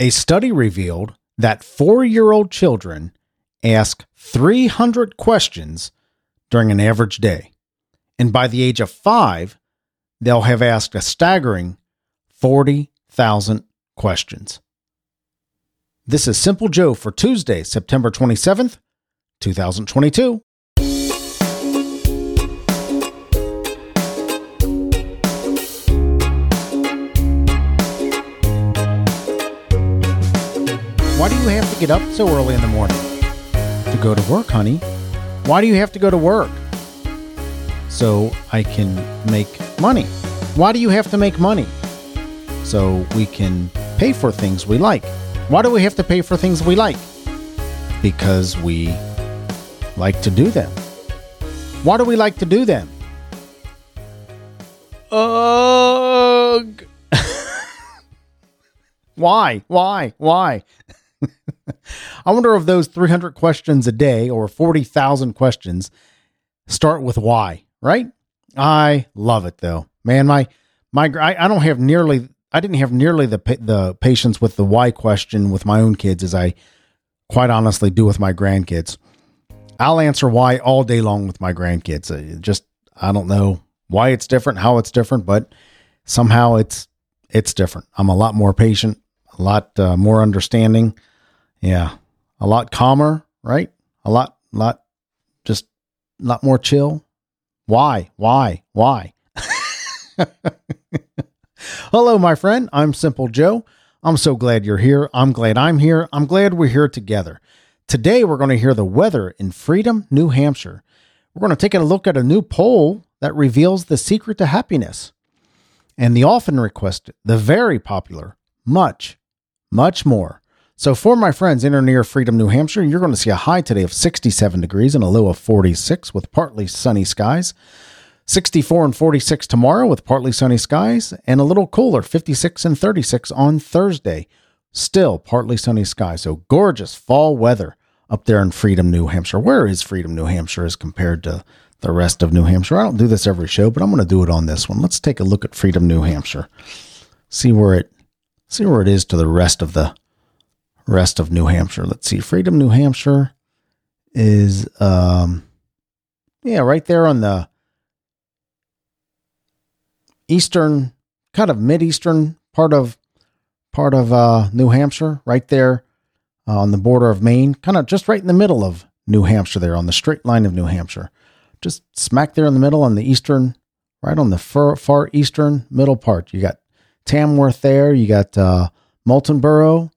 A study revealed that four year old children ask 300 questions during an average day. And by the age of five, they'll have asked a staggering 40,000 questions. This is Simple Joe for Tuesday, September 27th, 2022. Get up so early in the morning? To go to work, honey. Why do you have to go to work? So I can make money. Why do you have to make money? So we can pay for things we like. Why do we have to pay for things we like? Because we like to do them. Why do we like to do them? Ugh. Why? Why? Why? I wonder if those 300 questions a day or 40,000 questions start with why, right? I love it though. Man, my my I, I don't have nearly I didn't have nearly the the patience with the why question with my own kids as I quite honestly do with my grandkids. I'll answer why all day long with my grandkids. Uh, just I don't know why it's different, how it's different, but somehow it's it's different. I'm a lot more patient, a lot uh, more understanding. Yeah, a lot calmer, right? A lot, lot, just a lot more chill. Why? Why? Why? Hello, my friend. I'm Simple Joe. I'm so glad you're here. I'm glad I'm here. I'm glad we're here together. Today, we're going to hear the weather in Freedom, New Hampshire. We're going to take a look at a new poll that reveals the secret to happiness and the often requested, the very popular, much, much more. So, for my friends in or near Freedom, New Hampshire, you're going to see a high today of 67 degrees and a low of 46 with partly sunny skies. 64 and 46 tomorrow with partly sunny skies, and a little cooler, 56 and 36 on Thursday. Still partly sunny skies. So, gorgeous fall weather up there in Freedom, New Hampshire. Where is Freedom, New Hampshire as compared to the rest of New Hampshire? I don't do this every show, but I'm going to do it on this one. Let's take a look at Freedom, New Hampshire. See where it see where it is to the rest of the rest of New Hampshire. Let's see. Freedom, New Hampshire is um yeah, right there on the eastern kind of mid-eastern part of part of uh New Hampshire, right there uh, on the border of Maine, kind of just right in the middle of New Hampshire there on the straight line of New Hampshire. Just smack there in the middle on the eastern right on the far, far eastern middle part. You got Tamworth there, you got uh Moultonborough,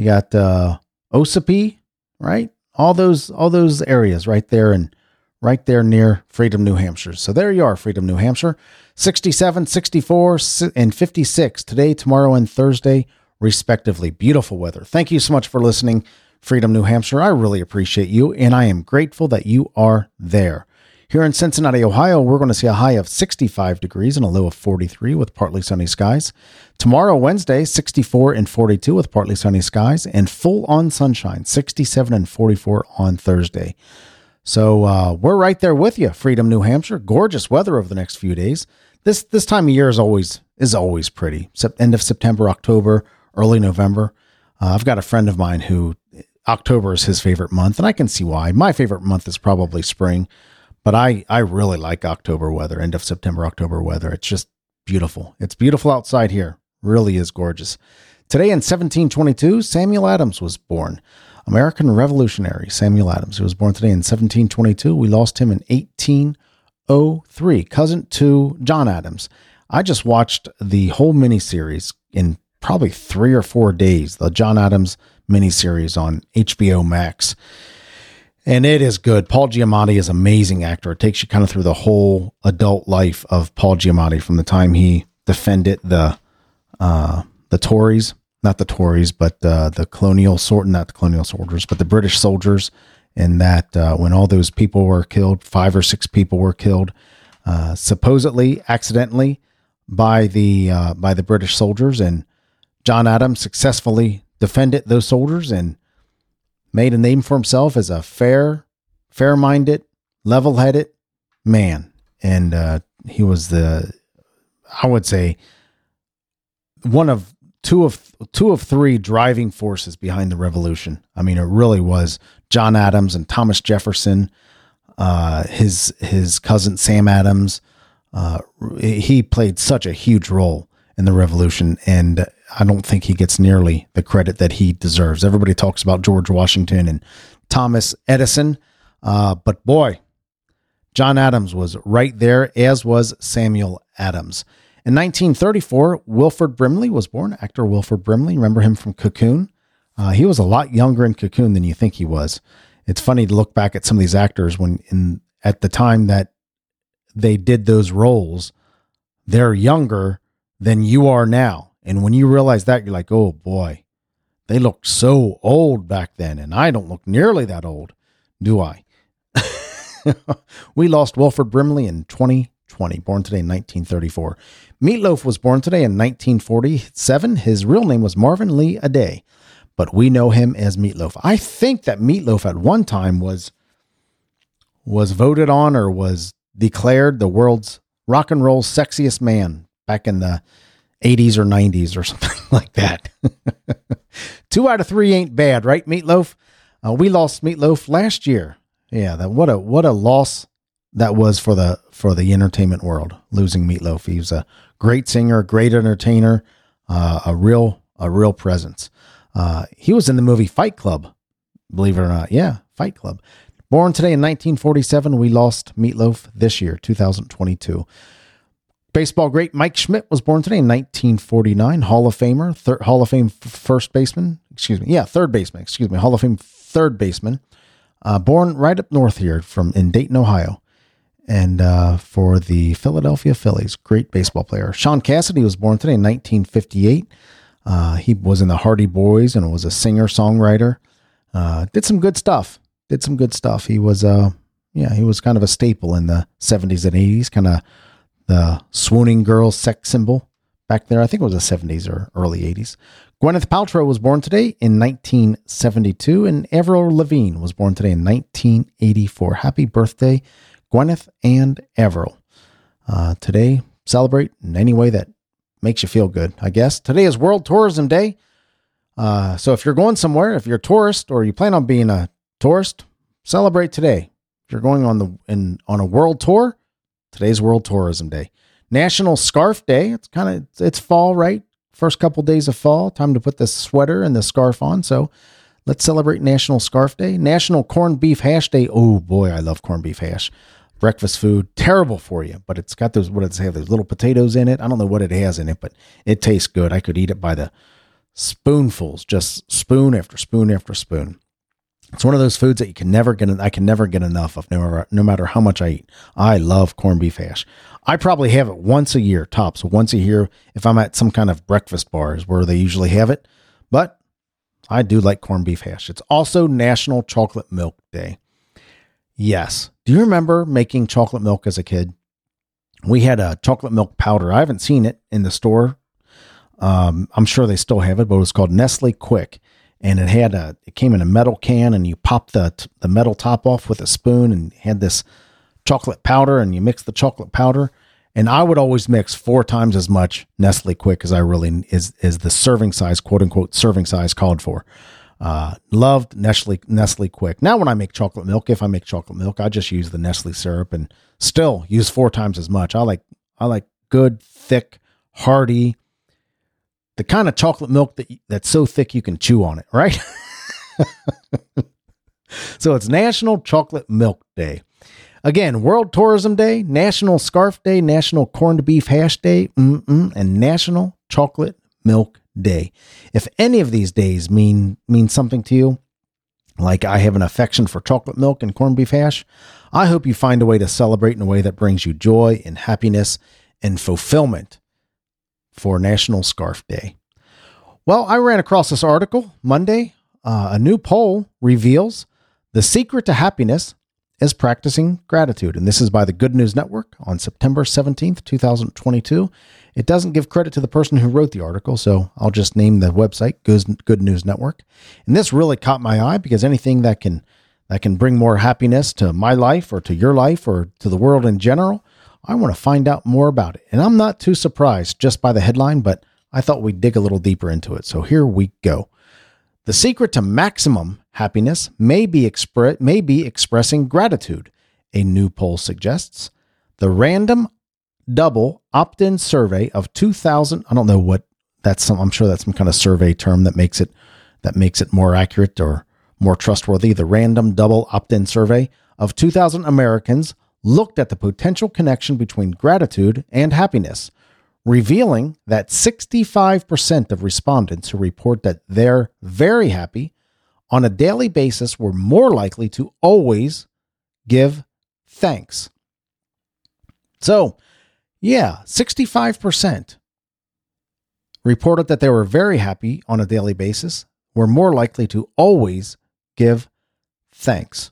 you got uh, Ossipee, right? All those all those areas right there and right there near Freedom, New Hampshire. So there you are, Freedom, New Hampshire. 67, 64, and 56 today, tomorrow, and Thursday, respectively. Beautiful weather. Thank you so much for listening, Freedom, New Hampshire. I really appreciate you, and I am grateful that you are there. Here in Cincinnati, Ohio, we're going to see a high of 65 degrees and a low of 43 with partly sunny skies. Tomorrow, Wednesday, 64 and 42 with partly sunny skies and full on sunshine, 67 and 44 on Thursday. So uh, we're right there with you, Freedom, New Hampshire. Gorgeous weather over the next few days. This this time of year is always is always pretty. End of September, October, early November. Uh, I've got a friend of mine who October is his favorite month, and I can see why. My favorite month is probably spring but I, I really like October weather, end of September, October weather. It's just beautiful. It's beautiful outside here. Really is gorgeous. Today in 1722, Samuel Adams was born. American revolutionary Samuel Adams. He was born today in 1722. We lost him in 1803, cousin to John Adams. I just watched the whole miniseries in probably three or four days, the John Adams miniseries on HBO Max and it is good. Paul Giamatti is amazing actor. It takes you kind of through the whole adult life of Paul Giamatti from the time he defended the uh, the Tories, not the Tories, but uh, the colonial sort, not the colonial soldiers, but the British soldiers, and that uh, when all those people were killed, five or six people were killed, uh, supposedly accidentally by the uh, by the British soldiers, and John Adams successfully defended those soldiers and made a name for himself as a fair, fair minded, level headed man. And uh, he was the, I would say, one of two of two of three driving forces behind the revolution. I mean, it really was John Adams and Thomas Jefferson, uh, his his cousin Sam Adams. Uh, he played such a huge role in the revolution, and I don't think he gets nearly the credit that he deserves. Everybody talks about George Washington and Thomas Edison, uh, but boy, John Adams was right there, as was Samuel Adams. In 1934, Wilford Brimley was born. Actor Wilford Brimley, remember him from Cocoon? Uh, he was a lot younger in Cocoon than you think he was. It's funny to look back at some of these actors when, in at the time that they did those roles, they're younger than you are now. And when you realize that, you're like, oh boy, they looked so old back then, and I don't look nearly that old, do I? we lost Wilford Brimley in 2020, born today in 1934. Meatloaf was born today in 1947. His real name was Marvin Lee Aday, but we know him as Meatloaf. I think that Meatloaf at one time was was voted on or was declared the world's rock and roll sexiest man back in the 80s or 90s or something like that. Two out of three ain't bad, right, Meatloaf? Uh, we lost Meatloaf last year. Yeah, that what a what a loss that was for the for the entertainment world. Losing Meatloaf, he was a great singer, great entertainer, uh, a real a real presence. Uh, he was in the movie Fight Club, believe it or not. Yeah, Fight Club. Born today in 1947, we lost Meatloaf this year, 2022. Baseball great Mike Schmidt was born today in 1949. Hall of Famer, thir- Hall of Fame first baseman. Excuse me, yeah, third baseman. Excuse me, Hall of Fame third baseman. Uh, born right up north here from in Dayton, Ohio, and uh, for the Philadelphia Phillies, great baseball player. Shaun Cassidy was born today in 1958. Uh, he was in the Hardy Boys and was a singer songwriter. Uh, did some good stuff. Did some good stuff. He was uh yeah he was kind of a staple in the 70s and 80s, kind of the swooning girl sex symbol back there. I think it was the 70s or early 80s. Gwyneth Paltrow was born today in 1972, and Avril Lavigne was born today in 1984. Happy birthday, Gwyneth and Avril. Uh, today, celebrate in any way that makes you feel good, I guess. Today is World Tourism Day. Uh, so if you're going somewhere, if you're a tourist or you plan on being a tourist, celebrate today. If you're going on the in on a world tour, today's World Tourism Day. National Scarf Day. It's kind of it's fall, right? First couple days of fall, time to put the sweater and the scarf on. So let's celebrate National Scarf Day. National Corned Beef Hash Day. Oh boy, I love corned beef hash breakfast food. Terrible for you, but it's got those, what does it have? Those little potatoes in it. I don't know what it has in it, but it tastes good. I could eat it by the spoonfuls, just spoon after spoon after spoon. It's one of those foods that you can never get. I can never get enough of, no matter, no matter how much I eat. I love corned beef hash. I probably have it once a year, tops once a year, if I'm at some kind of breakfast bars where they usually have it. But I do like corned beef hash. It's also National Chocolate Milk Day. Yes. Do you remember making chocolate milk as a kid? We had a chocolate milk powder. I haven't seen it in the store. Um, I'm sure they still have it, but it was called Nestle Quik, and it had a. It came in a metal can, and you pop the the metal top off with a spoon, and had this chocolate powder, and you mix the chocolate powder. And I would always mix four times as much Nestle Quik as I really is is the serving size, quote unquote, serving size called for. Uh, loved Nestle Nestle Quik. Now, when I make chocolate milk, if I make chocolate milk, I just use the Nestle syrup and still use four times as much. I like I like good, thick, hearty, the kind of chocolate milk that that's so thick you can chew on it, right? so it's National Chocolate Milk Day. Again, World Tourism Day, National Scarf Day, National Corned Beef Hash Day, and National Chocolate Milk day. If any of these days mean mean something to you, like I have an affection for chocolate milk and corned beef hash, I hope you find a way to celebrate in a way that brings you joy and happiness and fulfillment for National Scarf Day. Well, I ran across this article Monday. Uh, a new poll reveals the secret to happiness is practicing gratitude. And this is by the Good News Network on September 17th, 2022. It doesn't give credit to the person who wrote the article, so I'll just name the website Good News Network. And this really caught my eye because anything that can that can bring more happiness to my life or to your life or to the world in general, I want to find out more about it. And I'm not too surprised just by the headline, but I thought we'd dig a little deeper into it. So here we go. The secret to maximum happiness may be, expre- may be expressing gratitude, a new poll suggests. The random double opt in survey of 2000, I don't know what that's some, I'm sure that's some kind of survey term that makes it that makes it more accurate or more trustworthy. The random double opt in survey of 2,000 Americans looked at the potential connection between gratitude and happiness, revealing that 65% of respondents who report that they're very happy on a daily basis were more likely to always give thanks. So, yeah, 65% reported that they were very happy on a daily basis, were more likely to always give thanks.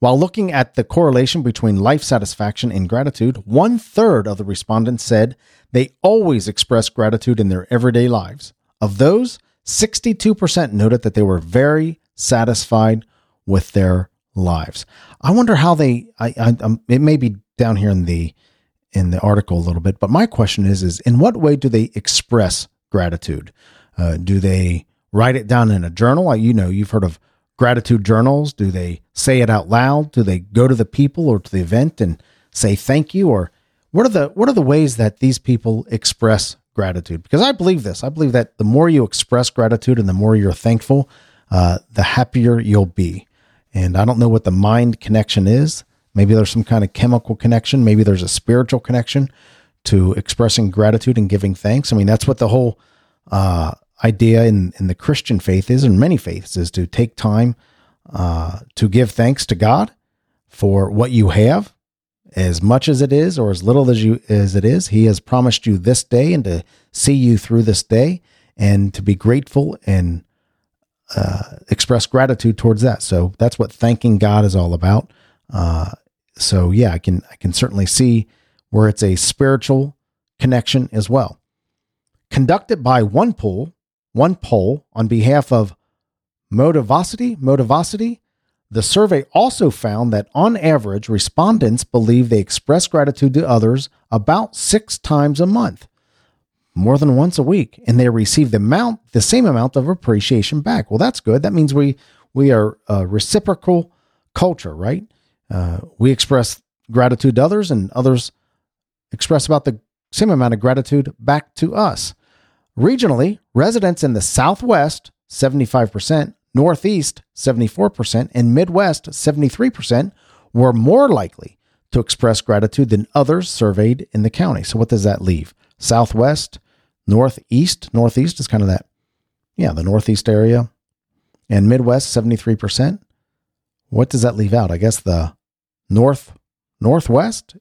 While looking at the correlation between life satisfaction and gratitude, one third of the respondents said they always express gratitude in their everyday lives. Of those, 62% noted that they were very satisfied with their lives. I wonder how they. I, I um, it may be down here in the in the article a little bit, but my question is: is in what way do they express gratitude? Uh, do they write it down in a journal? You know, you've heard of gratitude journals? Do they say it out loud? Do they go to the people or to the event and say thank you? Or what are the what are the ways that these people express gratitude? Because I believe this. I believe that the more you express gratitude and the more you're thankful, uh, the happier you'll be. And I don't know what the mind connection is. Maybe there's some kind of chemical connection. Maybe there's a spiritual connection to expressing gratitude and giving thanks. I mean, that's what the whole uh, idea in, in the Christian faith is, and many faiths, is to take time uh, to give thanks to God for what you have, as much as it is, or as little as you as it is. He has promised you this day, and to see you through this day, and to be grateful and uh, express gratitude towards that. So that's what thanking God is all about. Uh, so yeah, I can I can certainly see where it's a spiritual connection as well. Conducted by one pool, OnePoll on behalf of Motivosity, Motivosity, the survey also found that on average, respondents believe they express gratitude to others about six times a month, more than once a week, and they receive the amount, the same amount of appreciation back. Well, that's good. That means we we are a reciprocal culture, right? Uh, we express gratitude to others, and others express about the same amount of gratitude back to us. Regionally, residents in the Southwest, 75%, Northeast, 74%, and Midwest, 73%, were more likely to express gratitude than others surveyed in the county. So, what does that leave? Southwest, Northeast, Northeast is kind of that, yeah, the Northeast area, and Midwest, 73%. What does that leave out? I guess the North, Northwest,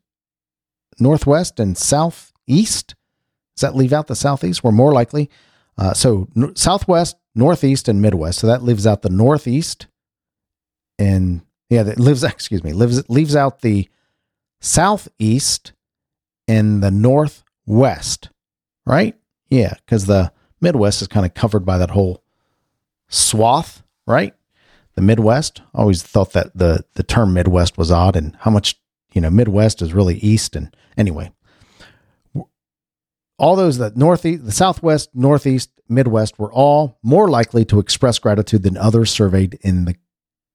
Northwest, and Southeast does that leave out the Southeast? We're more likely. Uh, so n- Southwest, Northeast, and Midwest. So that leaves out the Northeast, and yeah, that lives. Excuse me, lives leaves out the Southeast and the Northwest. Right? Yeah, because the Midwest is kind of covered by that whole swath. Right? The Midwest. I always thought that the the term Midwest was odd, and how much you know Midwest is really East. And anyway, all those that northeast, the southwest, northeast, midwest were all more likely to express gratitude than others surveyed in the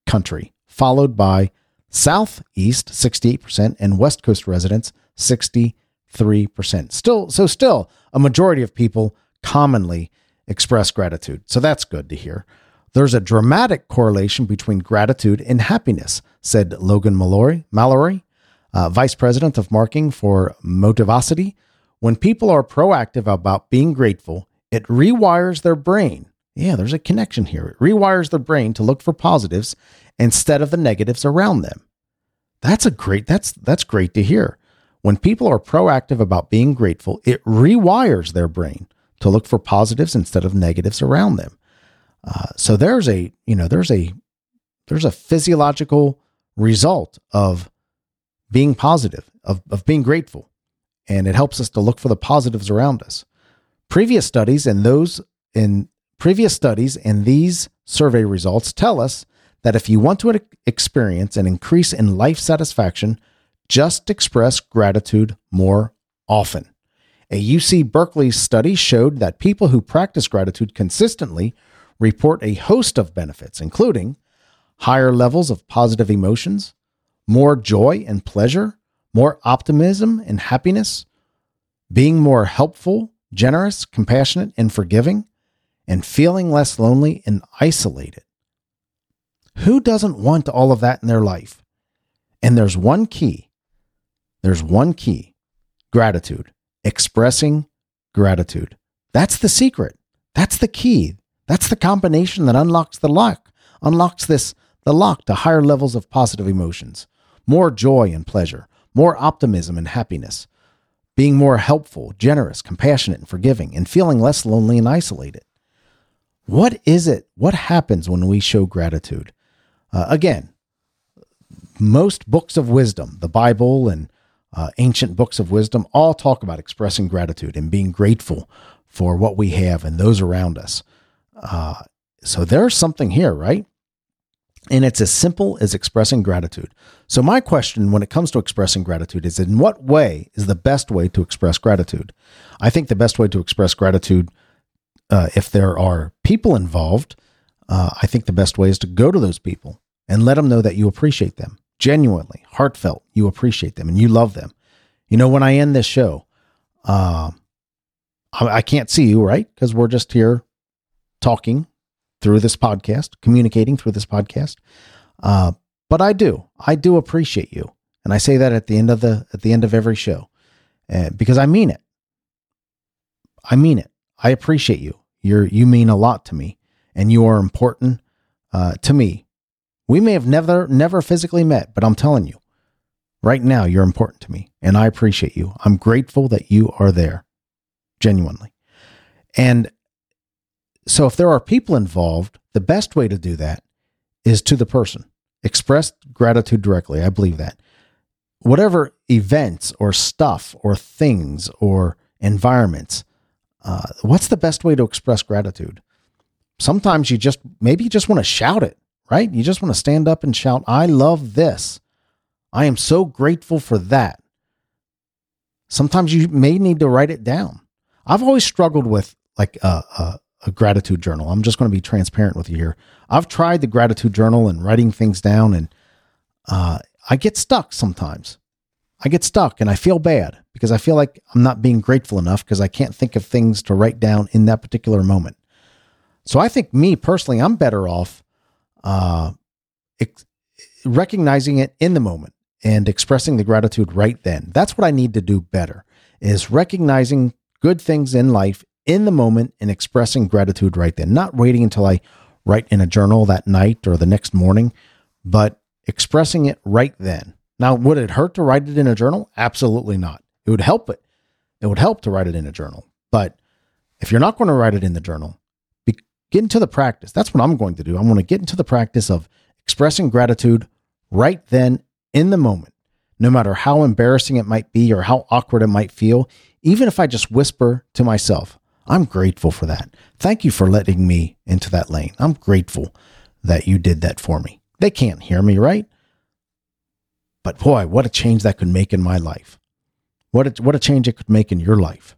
country, followed by southeast 68% and west coast residents 63%. Still so still a majority of people commonly express gratitude. So that's good to hear. There's a dramatic correlation between gratitude and happiness, said Logan Mallory, Mallory, uh, vice president of marketing for Motivosity, when people are proactive about being grateful, it rewires their brain. Yeah, there's a connection here. It rewires their brain to look for positives instead of the negatives around them. That's a great that's that's great to hear. When people are proactive about being grateful, it rewires their brain to look for positives instead of negatives around them. Uh, so there's a you know there's a there's a physiological result of being positive of of being grateful and it helps us to look for the positives around us. Previous studies and those in previous studies and these survey results tell us that if you want to experience an increase in life satisfaction, just express gratitude more often. A UC Berkeley study showed that people who practice gratitude consistently report a host of benefits, including higher levels of positive emotions, more joy and pleasure, more optimism and happiness, being more helpful, generous, compassionate, and forgiving, and feeling less lonely and isolated. Who doesn't want all of that in their life? And there's one key. There's one key gratitude, expressing gratitude. That's the secret. That's the key. That's the combination that unlocks the lock, unlocks this, the lock to higher levels of positive emotions, more joy and pleasure, more optimism and happiness, being more helpful, generous, compassionate, and forgiving, and feeling less lonely and isolated. What is it? What happens when we show gratitude? Uh, again, most books of wisdom, the Bible and uh, ancient books of wisdom, all talk about expressing gratitude and being grateful for what we have and those around us. Uh, so there's something here, right? And it's as simple as expressing gratitude. So, my question when it comes to expressing gratitude is in what way is the best way to express gratitude? I think the best way to express gratitude, uh, if there are people involved, uh, I think the best way is to go to those people and let them know that you appreciate them genuinely, heartfelt. You appreciate them and you love them. You know, when I end this show, uh, I, I can't see you, right? Because we're just here talking through this podcast, communicating through this podcast. Uh, but I do, I do appreciate you, and I say that at the end of the at the end of every show, uh, because I mean it. I mean it. I appreciate you. You're you mean a lot to me, and you are important uh, to me. We may have never never physically met, but I'm telling you, right now you're important to me, and I appreciate you. I'm grateful that you are there, genuinely, and so if there are people involved, the best way to do that is to the person. Express gratitude directly. I believe that. Whatever events or stuff or things or environments, uh, what's the best way to express gratitude? Sometimes you just, maybe you just want to shout it, right? You just want to stand up and shout, I love this. I am so grateful for that. Sometimes you may need to write it down. I've always struggled with like a, a, a gratitude journal. I'm just going to be transparent with you here. I've tried the gratitude journal and writing things down, and uh, I get stuck sometimes. I get stuck and I feel bad because I feel like I'm not being grateful enough because I can't think of things to write down in that particular moment. So I think me personally, I'm better off uh, ex- recognizing it in the moment and expressing the gratitude right then. That's what I need to do better is recognizing good things in life in the moment and expressing gratitude right then, not waiting until I write in a journal that night or the next morning, but expressing it right then. Now, would it hurt to write it in a journal? Absolutely not. It would help it. It would help to write it in a journal. But if you're not going to write it in the journal, get into the practice. That's what I'm going to do. I'm going to get into the practice of expressing gratitude right then in the moment, no matter how embarrassing it might be or how awkward it might feel. Even if I just whisper to myself, I'm grateful for that. Thank you for letting me into that lane. I'm grateful that you did that for me. They can't hear me, right? But boy, what a change that could make in my life. What a, what a change it could make in your life.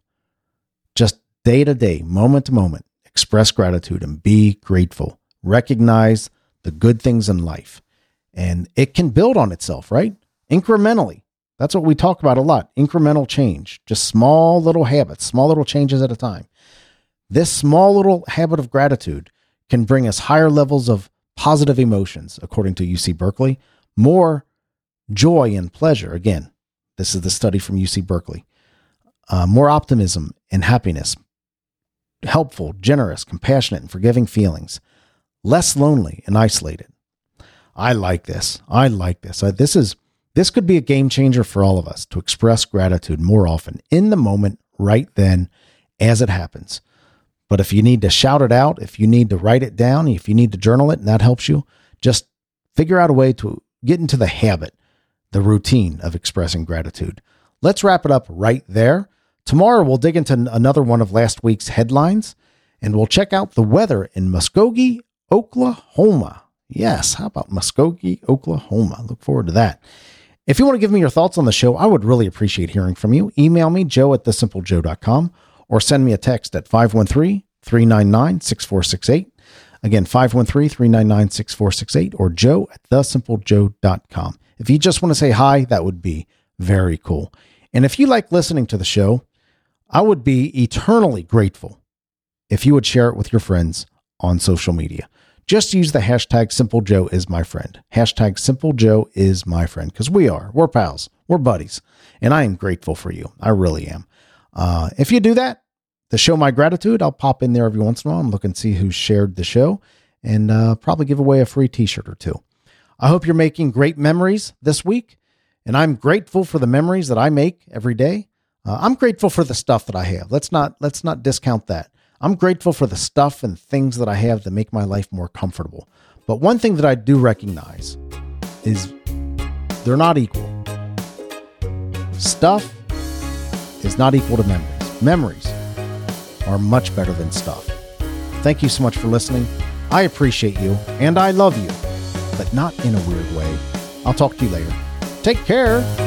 Just day to day, moment to moment, express gratitude and be grateful. Recognize the good things in life. And it can build on itself, right? Incrementally. That's what we talk about a lot incremental change, just small little habits, small little changes at a time. This small little habit of gratitude can bring us higher levels of positive emotions, according to UC Berkeley, more joy and pleasure. Again, this is the study from UC Berkeley. Uh, more optimism and happiness, helpful, generous, compassionate, and forgiving feelings, less lonely and isolated. I like this. I like this. This is this could be a game changer for all of us to express gratitude more often in the moment, right then, as it happens. But if you need to shout it out, if you need to write it down, if you need to journal it and that helps you, just figure out a way to get into the habit, the routine of expressing gratitude. Let's wrap it up right there. Tomorrow, we'll dig into another one of last week's headlines and we'll check out the weather in Muskogee, Oklahoma. Yes, how about Muskogee, Oklahoma? Look forward to that. If you want to give me your thoughts on the show, I would really appreciate hearing from you. Email me, joe at thesimplejoe.com, or send me a text at 513 399 6468. Again, 513 399 6468 or joe at thesimplejoe.com. If you just want to say hi, that would be very cool. And if you like listening to the show, I would be eternally grateful if you would share it with your friends on social media. Just use the hashtag Simple Joe is my friend. Hashtag Simple Joe is my friend because we are. We're pals. We're buddies. And I am grateful for you. I really am. Uh, if you do that, to show my gratitude, I'll pop in there every once in a while and look and see who shared the show and uh, probably give away a free t shirt or two. I hope you're making great memories this week. And I'm grateful for the memories that I make every day. Uh, I'm grateful for the stuff that I have. Let's not let's not discount that. I'm grateful for the stuff and things that I have that make my life more comfortable. But one thing that I do recognize is they're not equal. Stuff is not equal to memories. Memories are much better than stuff. Thank you so much for listening. I appreciate you and I love you, but not in a weird way. I'll talk to you later. Take care.